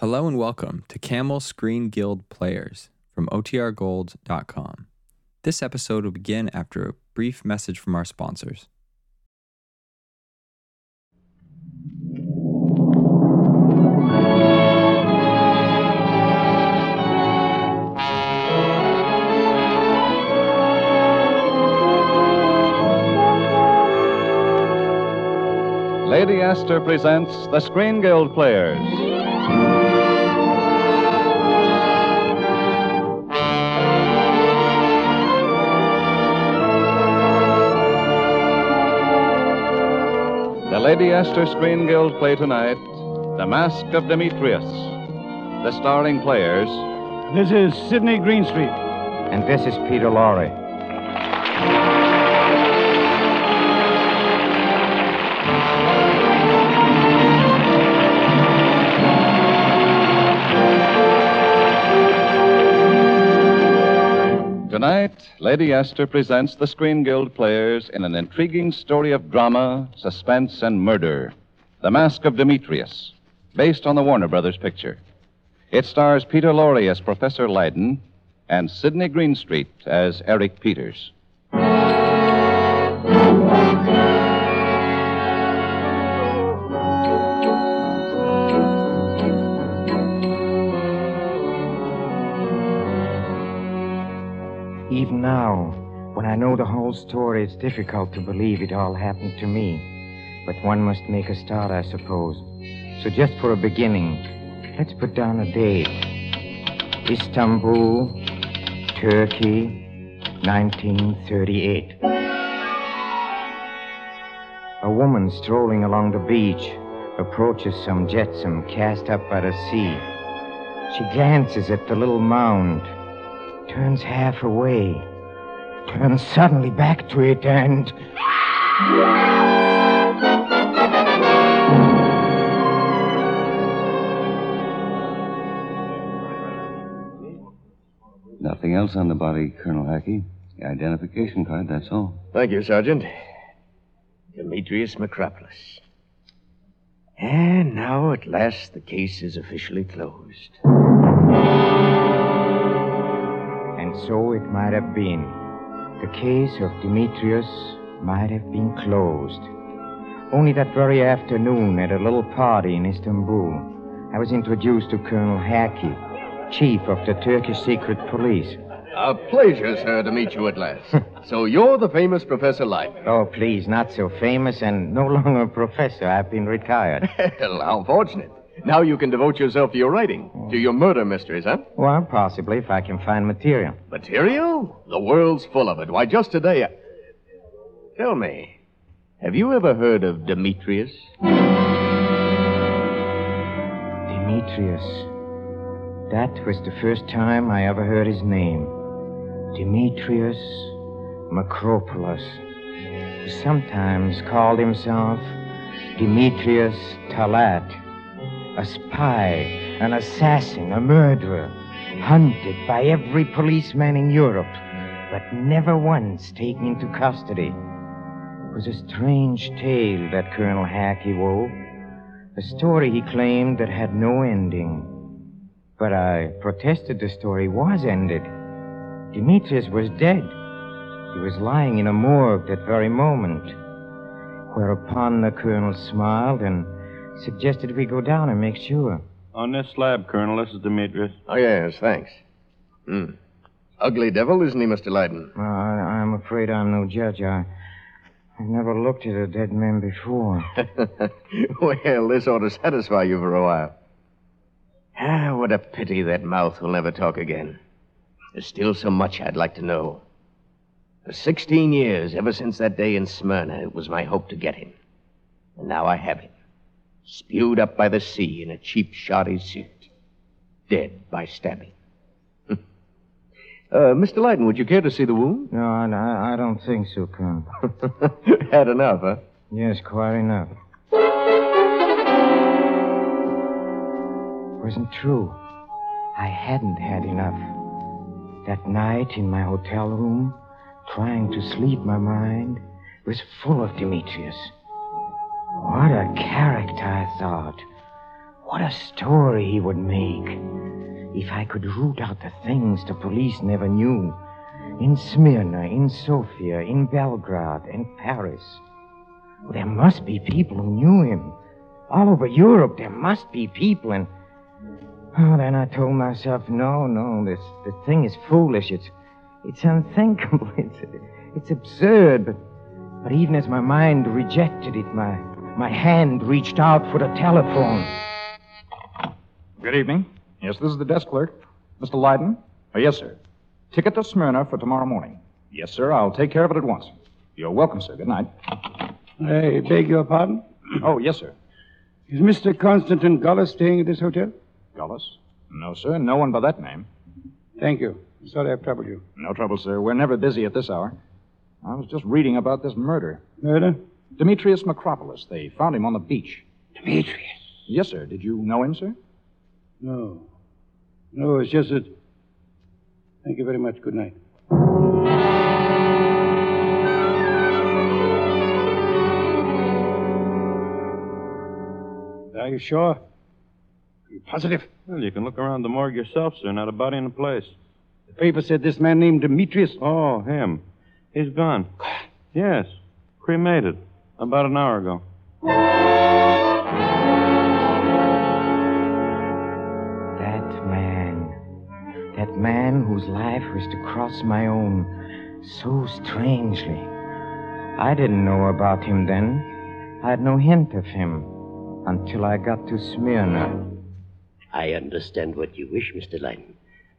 Hello and welcome to Camel Screen Guild Players from OTRGold.com. This episode will begin after a brief message from our sponsors. Lady Esther presents the Screen Guild Players. The Lady Esther Screen Guild play tonight The Mask of Dimitrios. The starring players This is Sidney Greenstreet. And this is Peter Lorre. Tonight, Lady Esther presents the Screen Guild players in an intriguing story of drama, suspense, and murder The Mask of Dimitrios, based on the Warner Brothers picture. It stars Peter Lorre as Professor Leyden and Sidney Greenstreet as Eric Peters. Even now, when I know the whole story, it's difficult to believe it all happened to me. But one must make a start, I suppose. So, just for a beginning, let's put down a date Istanbul, Turkey, 1938. A woman strolling along the beach approaches some jetsam cast up by the sea. She glances at the little mound, turns half away, turns suddenly back to it, and. Nothing else on the body, Colonel Haki. The identification card, that's all. Thank you, Sergeant. Dimitrios Makropoulos. And now, at last, the case is officially closed. And so it might have been. The case of Dimitrios might have been closed. Only that very afternoon, at a little party in Istanbul, I was introduced to Colonel Haki, chief of the Turkish secret police. A pleasure, sir, to meet you at last. so you're the famous Professor Leyden. Oh, please, not so famous and no longer a professor. I've been retired. Well, how fortunate. Now you can devote yourself to your writing, to your murder mysteries, huh? Well, possibly, if I can find material. Material? The world's full of it. Why, just today. I... Tell me, have you ever heard of Dimitrios? Dimitrios. That was the first time I ever heard his name. Dimitrios Makropoulos. He sometimes called himself Dimitrios Talat. A spy, an assassin, a murderer, hunted by every policeman in Europe, but never once taken into custody. It was a strange tale that Colonel Haki wove. A story he claimed that had no ending. But I protested the story was ended. Dimitrios was dead. He was lying in a morgue that very moment. Whereupon the colonel smiled and suggested we go down and make sure. On this slab, Colonel, this is Dimitrios. Oh, yes, thanks. Hmm. Ugly devil, isn't he, Mr. Leyden? Well, I, I'm afraid I'm no judge. I, I've never looked at a dead man before. well, this ought to satisfy you for a while. Ah, what a pity that mouth will never talk again. There's still so much I'd like to know. For 16 years, ever since that day in Smyrna, it was my hope to get him. And now I have him. Spewed up by the sea in a cheap, shoddy suit. Dead by stabbing. uh, Mr. Leyden, would you care to see the wound? No, I, I don't think so, Colonel. Had enough, huh? Yes, quite enough. Wasn't true. I hadn't had enough. That night in my hotel room, trying to sleep, my mind was full of Dimitrios. What a character, I thought. What a story he would make. If I could root out the things the police never knew. In Smyrna, in Sofia, in Belgrade, and Paris. There must be people who knew him. All over Europe, there must be people, and. Oh, then I told myself, no, no, this the thing is foolish. It's it's unthinkable. It's it's absurd. But but even as my mind rejected it, my my hand reached out for the telephone. Good evening. Yes, this is the desk clerk. Mr. Leyden? Oh, yes, sir. Ticket to Smyrna for tomorrow morning. Yes, sir. I'll take care of it at once. You're welcome, sir. Good night. I beg your pardon? Oh, yes, sir. Is Mr. Constantine Gullis staying at this hotel? Gullis? No, sir. No one by that name. Thank you. Sorry I've troubled you. No trouble, sir. We're never busy at this hour. I was just reading about this murder. Murder? Dimitrios Makropoulos. They found him on the beach. Dimitrios. Yes, sir. Did you know him, sir? No. No, it's just that. Thank you very much. Good night. Are you sure? Are you positive? Well, you can look around the morgue yourself, sir. Not a body in the place. The paper said this man named Dimitrios. Oh, him. He's gone. Yes. Cremated. About an hour ago. That man. That man whose life was to cross my own so strangely. I didn't know about him then. I had no hint of him until I got to Smyrna. I understand what you wish, Mr. Leyden.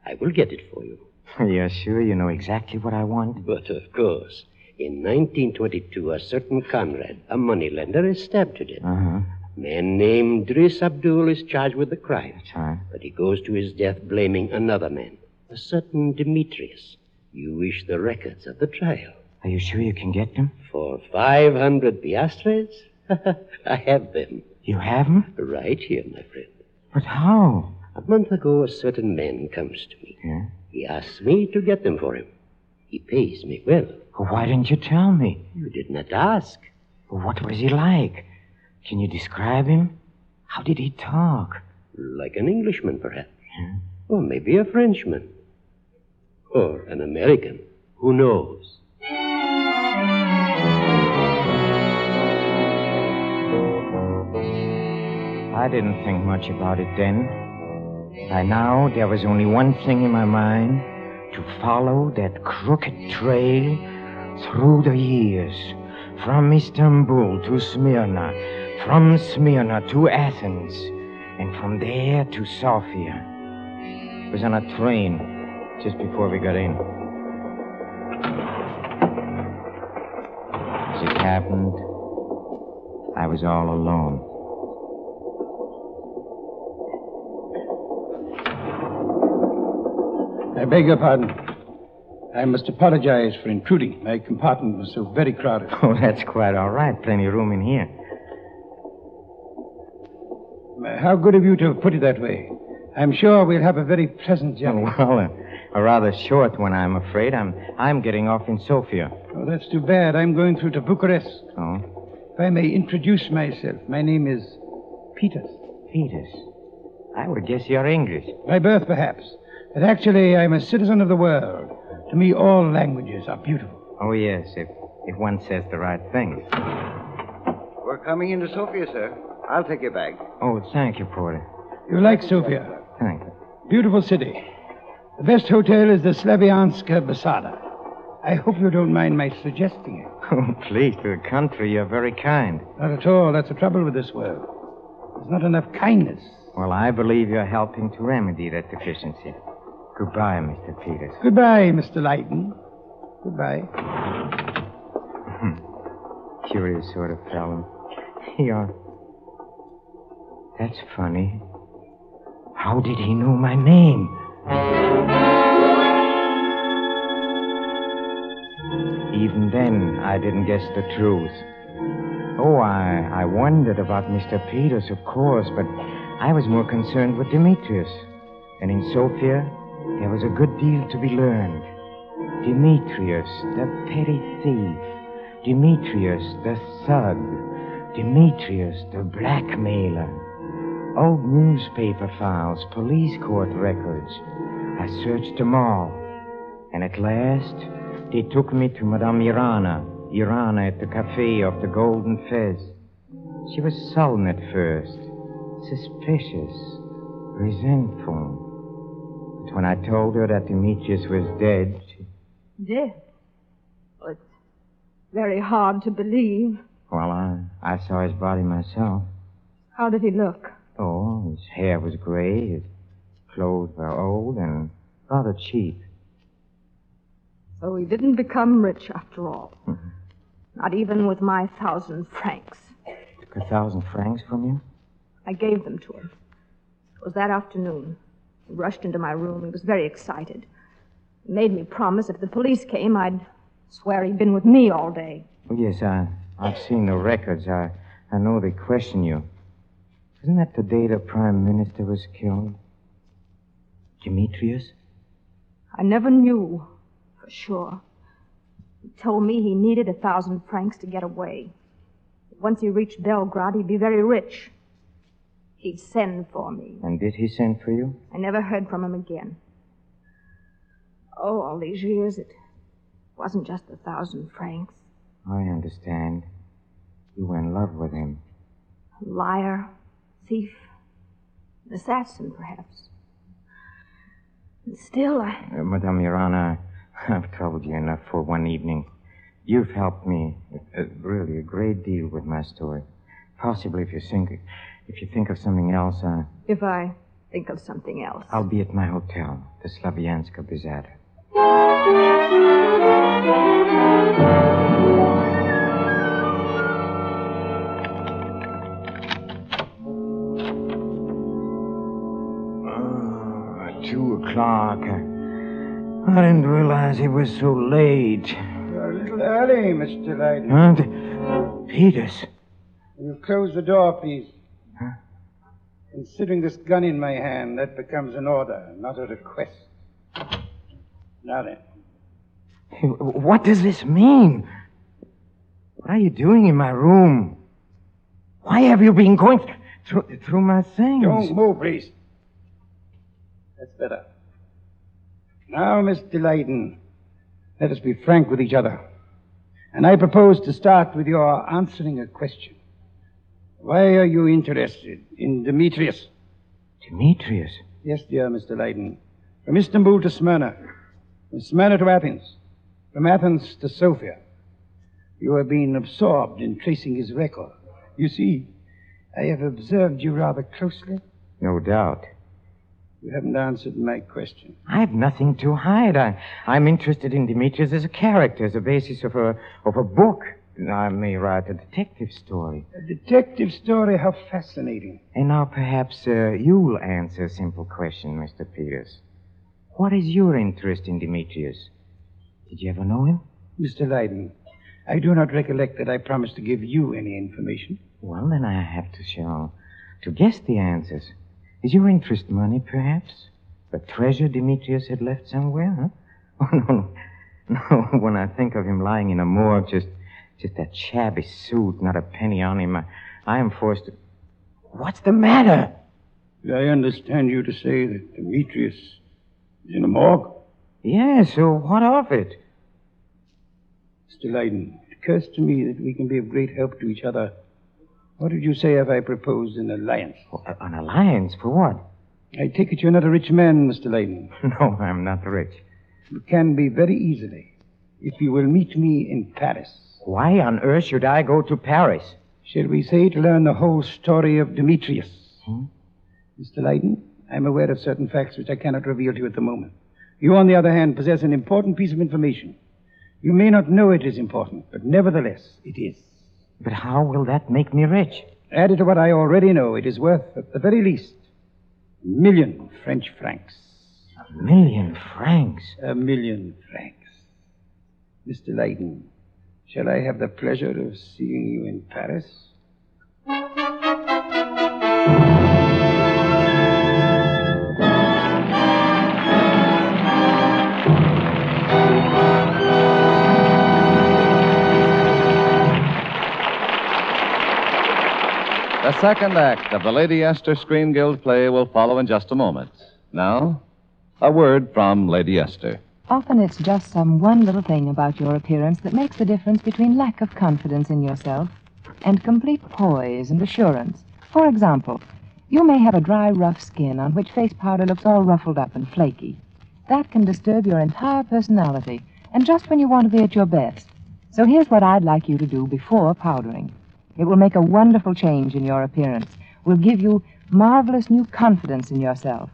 I will get it for you. You're sure you know exactly what I want? But of course, in 1922, a certain Conrad, a moneylender, is stabbed to death. Uh-huh. A man named Driss Abdul is charged with the crime. Right. But he goes to his death blaming another man, a certain Dimitrios. You wish the records of the trial. Are you sure you can get them? For 500 piastres? I have them. You have them? Right here, my friend. But how? A month ago, a certain man comes to me. Yeah? He asks me to get them for him. He pays me well. Why didn't you tell me? You did not ask. What was he like? Can you describe him? How did he talk? Like an Englishman, perhaps. Yeah. Or maybe a Frenchman. Or an American. Who knows? I didn't think much about it then. By now, there was only one thing in my mind to follow that crooked trail through the years. From Istanbul to Smyrna, from Smyrna to Athens, and from there to Sofia. It was on a train just before we got in. As it happened, I was all alone. I beg your pardon. I must apologize for intruding. My compartment was so very crowded. Oh, that's quite all right. Plenty of room in here. How good of you to have put it that way. I'm sure we'll have a very pleasant journey. Well, uh, a rather short one, I'm afraid. I'm I'm getting off in Sofia. Oh, that's too bad. I'm going through to Bucharest. Oh, If I may introduce myself, my name is Peters. Peters. I would guess you're English. By birth, perhaps. But actually, I'm a citizen of the world. To me, all languages are beautiful. Oh, yes, if if one says the right thing. We're coming into Sofia, sir. I'll take your bag. Oh, thank you, Porter. You like Sofia? Thank you. Beautiful city. The best hotel is the Slavianska Beseda. I hope you don't mind my suggesting it. Oh, please, to the country, you're very kind. Not at all. That's the trouble with this world. There's not enough kindness. Well, I believe you're helping to remedy that deficiency. Goodbye, Mr. Peters. Goodbye, Mr. Leyden. Goodbye. Hmm. Curious sort of fellow. You're. Uh, that's funny. How did he know my name? Even then, I didn't guess the truth. Oh, I, I wondered about Mr. Peters, of course, but I was more concerned with Demetrius. And in Sofia, there was a good deal to be learned. Dimitrios, the petty thief. Dimitrios, the thug. Dimitrios, the blackmailer. Old newspaper files, police court records. I searched them all. And at last, they took me to Madame Irana. Irana at the cafe of the Golden Fez. She was sullen at first, suspicious, resentful. When I told her that Dimitrios was dead, she... Dead? Well, it's very hard to believe. Well, I, I saw his body myself. How did he look? Oh, his hair was gray, his clothes were old and rather cheap. So he didn't become rich after all. Mm-hmm. Not even with my thousand francs. Took a thousand francs from you? I gave them to him. It was that afternoon. He rushed into my room. He was very excited. He made me promise if the police came, I'd swear he'd been with me all day. Oh, yes, I, I've seen the records. I, I know they question you. Isn't that the day the Prime Minister was killed? Dimitrios? I never knew for sure. He told me he needed a thousand francs to get away. Once he reached Belgrade, he'd be very rich. He'd send for me. And did he send for you? I never heard from him again. Oh, all these years, it wasn't just a thousand francs. I understand. You were in love with him. A liar, thief, an assassin, perhaps. And still, I. Uh, Madame Irana, I've troubled you enough for one evening. You've helped me uh, really a great deal with my story. Possibly, if you think, if you think of something else, uh, If I think of something else. I'll be at my hotel, the Slavianska Beseda. Oh, two o'clock. I didn't realize it was so late. You're a little early, Mr. Leyden. Huh? The- Peters. Will you close the door, please? Considering this gun in my hand, that becomes an order, not a request. Now then. What does this mean? What are you doing in my room? Why have you been going through, through my things? Don't move, please. That's better. Now, Mr. Leyden, let us be frank with each other. And I propose to start with your answering a question. Why are you interested in Dimitrios? Dimitrios? Yes, dear Mr. Leyden. From Istanbul to Smyrna, from Smyrna to Athens, from Athens to Sofia. You have been absorbed in tracing his record. You see, I have observed you rather closely. No doubt. You haven't answered my question. I have nothing to hide. I, I'm interested in Dimitrios as a character, as a basis of a, of a book. I may write a detective story. A detective story, how fascinating. And now perhaps uh, you'll answer a simple question, Mr. Peters. What is your interest in Dimitrios? Did you ever know him? Mr. Leyden, I do not recollect that I promised to give you any information. Well, then I have to show, to guess the answers. Is your interest money, perhaps? A treasure Dimitrios had left somewhere, huh? Oh, no, no. No, when I think of him lying in a morgue, just, just that shabby suit, not a penny on him, I, I am forced to... What's the matter? I understand you to say that Dimitrios is in a morgue. Yes, so what of it? Mr. Leyden, it occurs to me that we can be of great help to each other. What would you say if I proposed an alliance? An alliance? For what? I take it you're not a rich man, Mr. Leyden. No, I'm not rich. You can be very easily if you will meet me in Paris. Why on earth should I go to Paris? Shall we say to learn the whole story of Dimitrios? Hmm? Mr. Leyden, I'm aware of certain facts which I cannot reveal to you at the moment. You, on the other hand, possess an important piece of information. You may not know it is important, but nevertheless, it is. But how will that make me rich? Added to what I already know, it is worth, at the very least, a million French francs. A million francs? A million francs. Mr. Leyden, shall I have the pleasure of seeing you in Paris? The second act of the Lady Esther Screen Guild play will follow in just a moment. Now, a word from Lady Esther. Often it's just some one little thing about your appearance that makes the difference between lack of confidence in yourself and complete poise and assurance. For example, you may have a dry, rough skin on which face powder looks all ruffled up and flaky. That can disturb your entire personality, and just when you want to be at your best. So here's what I'd like you to do before powdering. It will make a wonderful change in your appearance, will give you marvelous new confidence in yourself.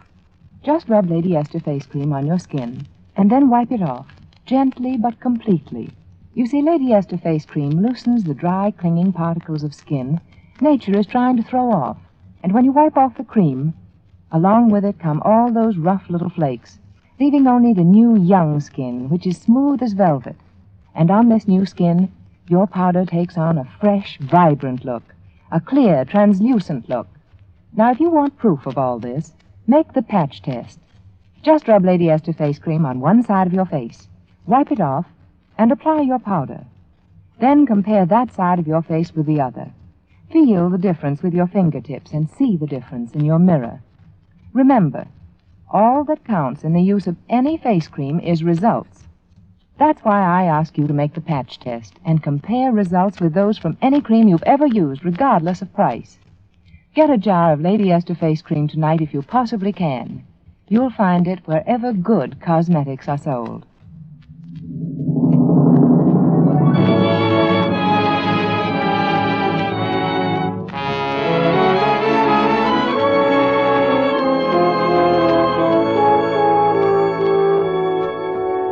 Just rub Lady Esther face cream on your skin, and then wipe it off, gently but completely. You see, Lady Esther face cream loosens the dry, clinging particles of skin nature is trying to throw off. And when you wipe off the cream, along with it come all those rough little flakes, leaving only the new young skin, which is smooth as velvet. And on this new skin, your powder takes on a fresh, vibrant look, a clear, translucent look. Now, if you want proof of all this, make the patch test. Just rub Lady Esther face cream on one side of your face, wipe it off, and apply your powder. Then compare that side of your face with the other. Feel the difference with your fingertips and see the difference in your mirror. Remember, all that counts in the use of any face cream is results. That's why I ask you to make the patch test and compare results with those from any cream you've ever used, regardless of price. Get a jar of Lady Esther face cream tonight if you possibly can. You'll find it wherever good cosmetics are sold.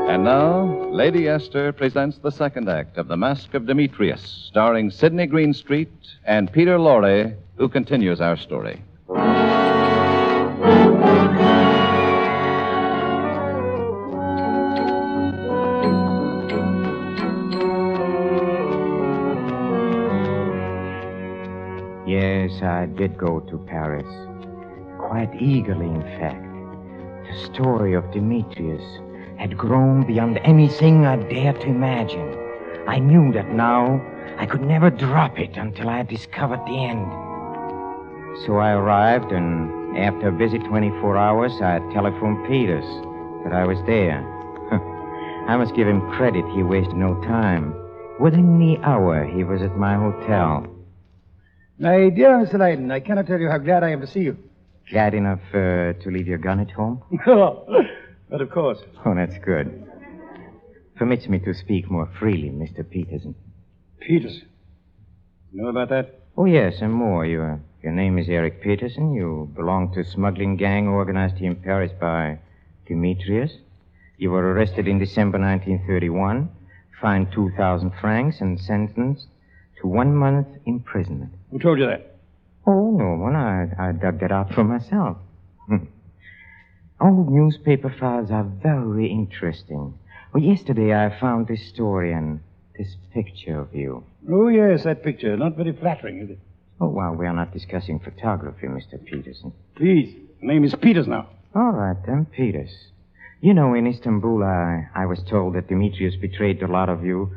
And now, Lady Esther presents the second act of The Mask of Dimitrios, starring Sidney Greenstreet and Peter Lorre, who continues our story. I did go to Paris. Quite eagerly, in fact. The story of Dimitrios had grown beyond anything I dared to imagine. I knew that now I could never drop it until I had discovered the end. So I arrived, and after a busy 24 hours, I telephoned Peters that I was there. I must give him credit. He wasted no time. Within the hour, he was at my hotel. My dear Mr. Leyden, I cannot tell you how glad I am to see you. Glad enough uh, to leave your gun at home? but of course. Oh, that's good. Permits me to speak more freely, Mr. Peterson. Peterson? You know about that? Oh, yes, and more. Your, your name is Eric Peterson. You belong to a smuggling gang organized here in Paris by Dimitrios. You were arrested in December 1931, fined 2,000 francs, and sentenced to one month imprisonment. Who told you that? Oh, no one. I, I dug that out for myself. Hmm. Old newspaper files are very interesting. Well, yesterday I found this story and this picture of you. Oh, yes, that picture. Not very flattering, is it? Oh, well, we are not discussing photography, Mr. Peterson. Please. The name is Peters now. All right, then, Peters. You know, in Istanbul, I, I was told that Dimitrios betrayed a lot of you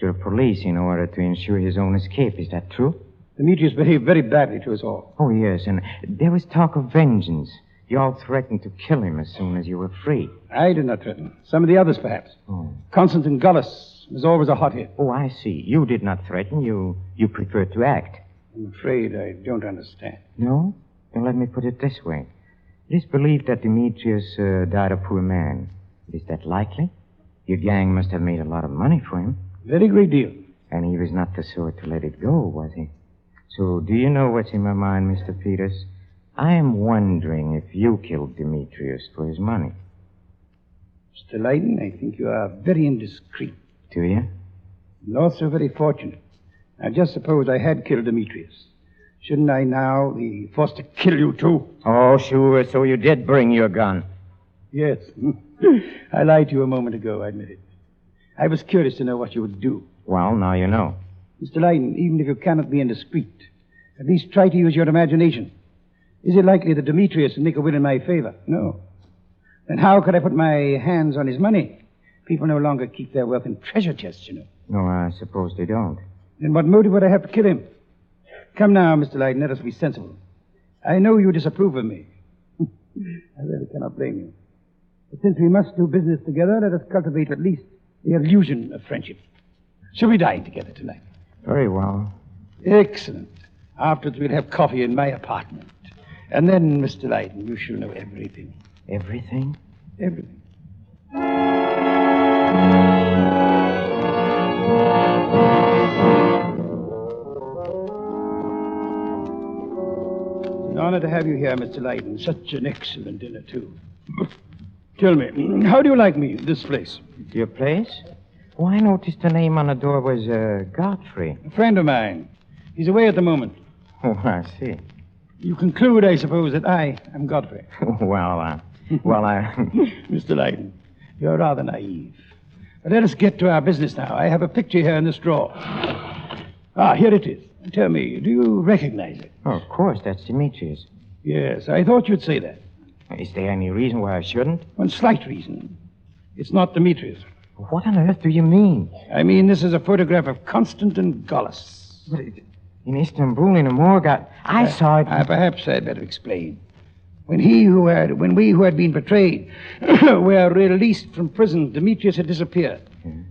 to the police in order to ensure his own escape. Is that true? Dimitrios behaved very badly to us all. Oh, yes, and there was talk of vengeance. You all threatened to kill him as soon as you were free. I did not threaten. Some of the others, perhaps. Oh. Constantine Gullis was always a hothead. Oh, I see. You did not threaten. You you preferred to act. I'm afraid I don't understand. No? Then let me put it this way. It is believed that Dimitrios uh, died a poor man. Is that likely? Your gang must have made a lot of money for him. Very great deal. And he was not the sort to let it go, was he? So, do you know what's in my mind, Mr. Peters? I am wondering if you killed Dimitrios for his money. Mr. Leyden, I think you are very indiscreet. Do you? And also very fortunate. Now, just suppose I had killed Dimitrios. Shouldn't I now be forced to kill you, too? Oh, sure. So you did bring your gun. Yes. I lied to you a moment ago, I admit it. I was curious to know what you would do. Well, now you know. Mr. Leyden, even if you cannot be indiscreet, at least try to use your imagination. Is it likely that Dimitrios would make a will in my favor? No. Then how could I put my hands on his money? People no longer keep their wealth in treasure chests, you know. No, I suppose they don't. Then what motive would I have to kill him? Come now, Mr. Leyden, let us be sensible. I know you disapprove of me. I really cannot blame you. But since we must do business together, let us cultivate at least the illusion of friendship. Shall we dine together tonight? Very well. Excellent. Afterwards, we'll have coffee in my apartment. And then, Mr. Leyden, you shall know everything. Everything? Everything. It's an honor to have you here, Mr. Leyden. Such an excellent dinner, too. Tell me, how do you like me, this place? Your place? Oh, I noticed the name on the door was uh, Godfrey. A friend of mine. He's away at the moment. Oh, I see. You conclude, I suppose, that I am Godfrey. well, uh, well, I. Mr. Leyden, you're rather naive. But let us get to our business now. I have a picture here in this drawer. Ah, here it is. Tell me, do you recognize it? Oh, of course, that's Dimitrios. Yes, I thought you'd say that. Is there any reason why I shouldn't? One slight reason. It's not Dimitrios. What on earth do you mean? I mean, this is a photograph of Constantin. But it, in Istanbul, in a morgue, I, I Uh, saw it. uh, perhaps I'd better explain. When he who had, when we who had been betrayed were released from prison, Dimitrios had disappeared.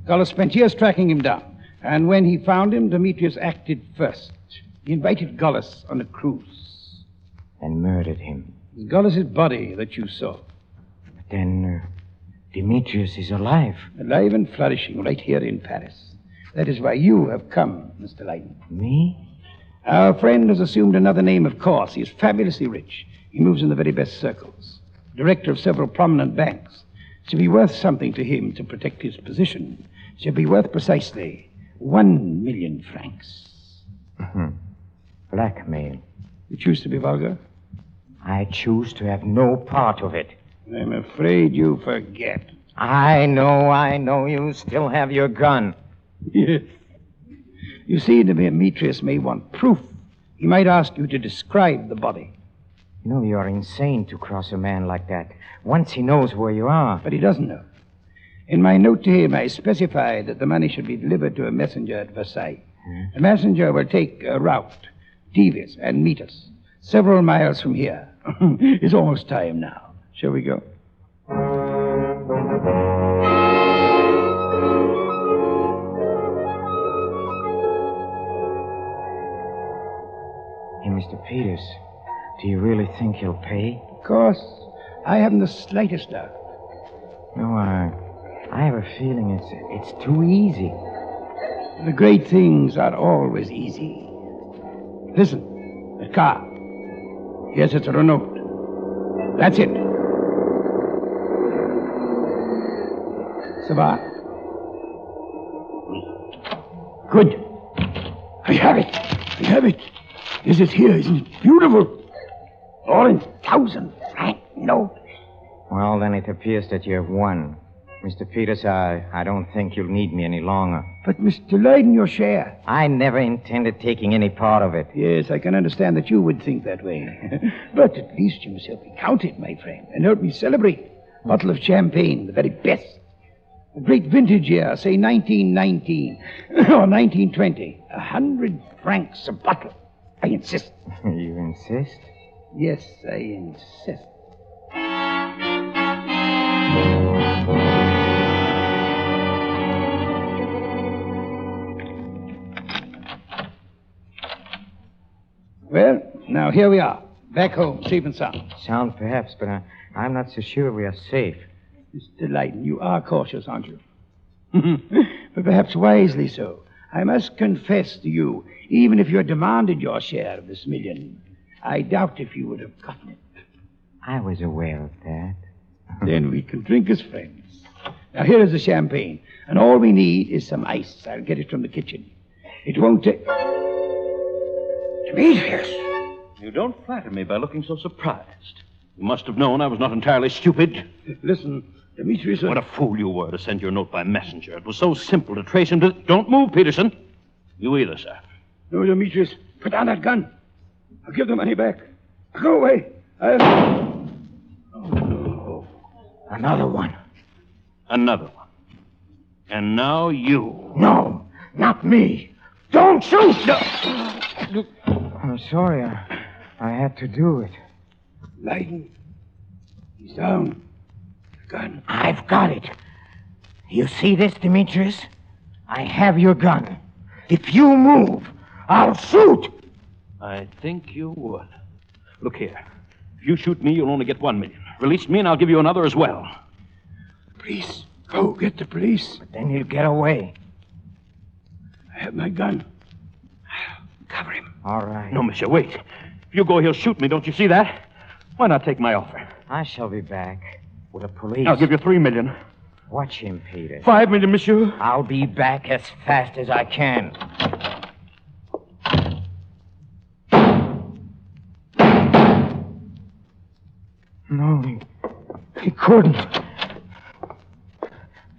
Gallus spent years tracking him down, and when he found him, Dimitrios acted first. He invited Gallus on a cruise. and murdered him. It was Gallus's body that you saw, But then uh, Dimitrios is alive. alive and flourishing right here in Paris. That is why you have come, Mr. Leyden. Me? Our friend has assumed another name, of course. He is fabulously rich. He moves in the very best circles. Director of several prominent banks. It should be worth something to him to protect his position. It should be worth precisely one million francs. Mhm. Blackmail. You choose to be vulgar? I choose to have no part of it. I'm afraid you forget. I know, I know. You still have your gun. Yes. You see, Dimitrios may want proof. He might ask you to describe the body. You know, you're insane to cross a man like that. Once he knows where you are. But he doesn't know. In my note to him, I specified that the money should be delivered to a messenger at Versailles. Hmm? The messenger will take a route, devious, and meet us several miles from here. it's almost time now. Shall we go? Hey, Mr. Peters, do you really think he'll pay? Of course, I haven't the slightest doubt. No, I, I have a feeling it's it's too easy. The great things are always easy. Listen, the car. Yes, it's a Renault. That's it. Sabat. Good. I have it. I have it. Is it. Yes, it's here. Isn't it beautiful? All in thousand franc notes. Well, then it appears that you have won. Mr. Peters, I, I don't think you'll need me any longer. But, Mr. Leyden, your share. I never intended taking any part of it. Yes, I can understand that you would think that way. but at least you must help me count it, my friend, and help me celebrate. Bottle of champagne, the very best. A great vintage year, say 1919 or 1920. A hundred francs a bottle. I insist. you insist? Yes, I insist. Well, now here we are, back home, safe and sound. Sound perhaps, but I, I'm not so sure we are safe. Mr. Leyden, you are cautious, aren't you? but perhaps wisely so. I must confess to you, even if you had demanded your share of this million, I doubt if you would have gotten it. I was aware of that. then we can drink as friends. Now, here is the champagne, and all we need is some ice. I'll get it from the kitchen. It won't take. Dimitrios! You don't flatter me by looking so surprised. You must have known I was not entirely stupid. Listen, Dimitrios. uh, What a fool you were to send your note by messenger. It was so simple to trace him to. Don't move, Peterson. You either, sir. No, Dimitrios, put down that gun. I'll give the money back. Go away. I'll. Another one. Another one. And now you. No, not me. Don't shoot! I'm sorry. I, I had to do it. Leyden. He's down. Gun. I've got it. You see this, Dimitrios? I have your gun. If you move, I'll shoot. I think you would. Look here. If you shoot me, you'll only get one million. Release me, and I'll give you another as well. Police. Go get the police. But then he'll get away. I have my gun. I'll cover him. All right. No, monsieur, wait. If you go, he'll shoot me. Don't you see that? Why not take my offer? I shall be back with the police. I'll give you three million. Watch him, Peter. Five million, monsieur. I'll be back as fast as I can. No, he, he couldn't.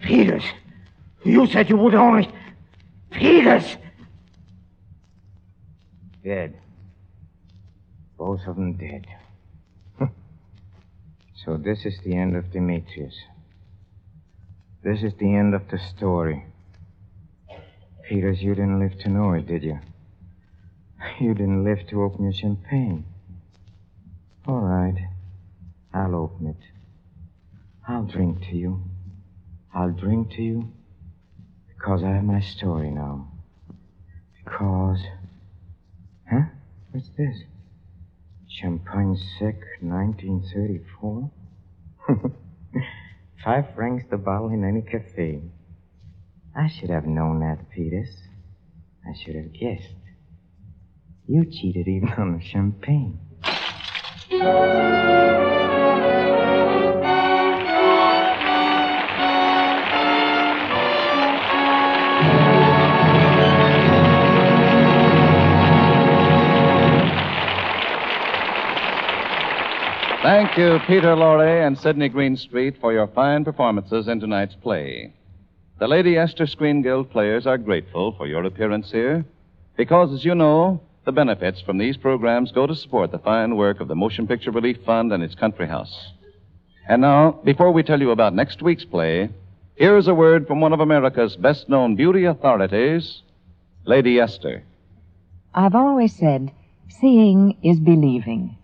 Peters, you said you would only. Peters! Dead. Both of them dead. So this is the end of Dimitrios. This is the end of the story. Peters, you didn't live to know it, did you? You didn't live to open your champagne. All right. I'll open it. I'll drink to you. I'll drink to you because I have my story now. Because. Huh? What's this? Champagne Sec 1934? Five francs the bottle in any cafe. I should have known that, Peters. I should have guessed. You cheated even on the champagne. Thank you, Peter Lorre and Sidney Greenstreet, for your fine performances in tonight's play. The Lady Esther Screen Guild players are grateful for your appearance here because, as you know, the benefits from these programs go to support the fine work of the Motion Picture Relief Fund and its country house. And now, before we tell you about next week's play, here's a word from one of America's best known beauty authorities, Lady Esther. I've always said, seeing is believing.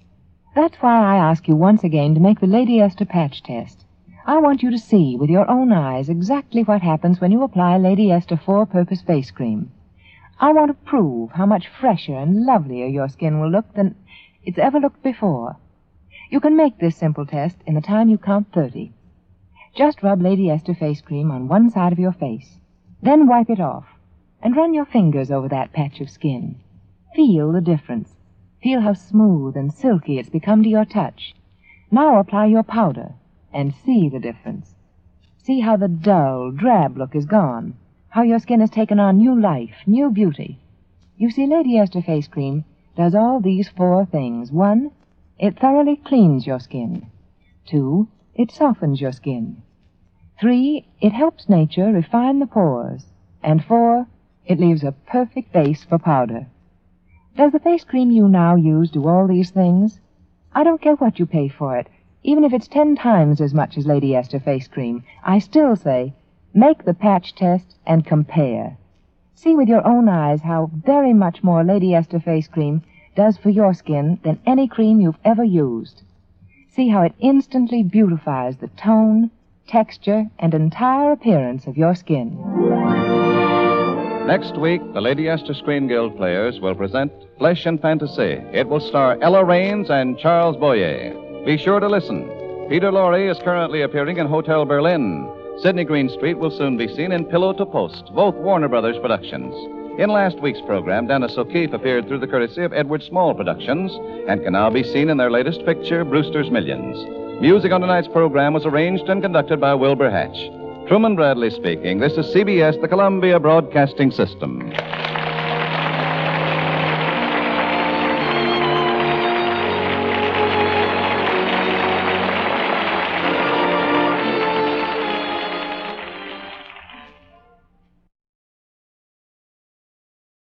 That's why I ask you once again to make the Lady Esther patch test. I want you to see with your own eyes exactly what happens when you apply Lady Esther four purpose face cream. I want to prove how much fresher and lovelier your skin will look than it's ever looked before. You can make this simple test in the time you count 30. Just rub Lady Esther face cream on one side of your face. Then wipe it off and run your fingers over that patch of skin. Feel the difference. Feel how smooth and silky it's become to your touch. Now apply your powder and see the difference. See how the dull, drab look is gone. How your skin has taken on new life, new beauty. You see, Lady Esther Face Cream does all these four things. One, it thoroughly cleans your skin. Two, it softens your skin. Three, it helps nature refine the pores. And four, it leaves a perfect base for powder. Does the face cream you now use do all these things? I don't care what you pay for it. Even if it's ten times as much as Lady Esther face cream, I still say, make the patch test and compare. See with your own eyes how very much more Lady Esther face cream does for your skin than any cream you've ever used. See how it instantly beautifies the tone, texture, and entire appearance of your skin. Next week, the Lady Esther Screen Guild players will present Flesh and Fantasy. It will star Ella Raines and Charles Boyer. Be sure to listen. Peter Lorre is currently appearing in Hotel Berlin. Sidney Greenstreet will soon be seen in Pillow to Post, both Warner Brothers productions. In last week's program, Dennis O'Keefe appeared through the courtesy of Edward Small Productions and can now be seen in their latest picture, Brewster's Millions. Music on tonight's program was arranged and conducted by Wilbur Hatch. Truman Bradley speaking. This is CBS, the Columbia Broadcasting System.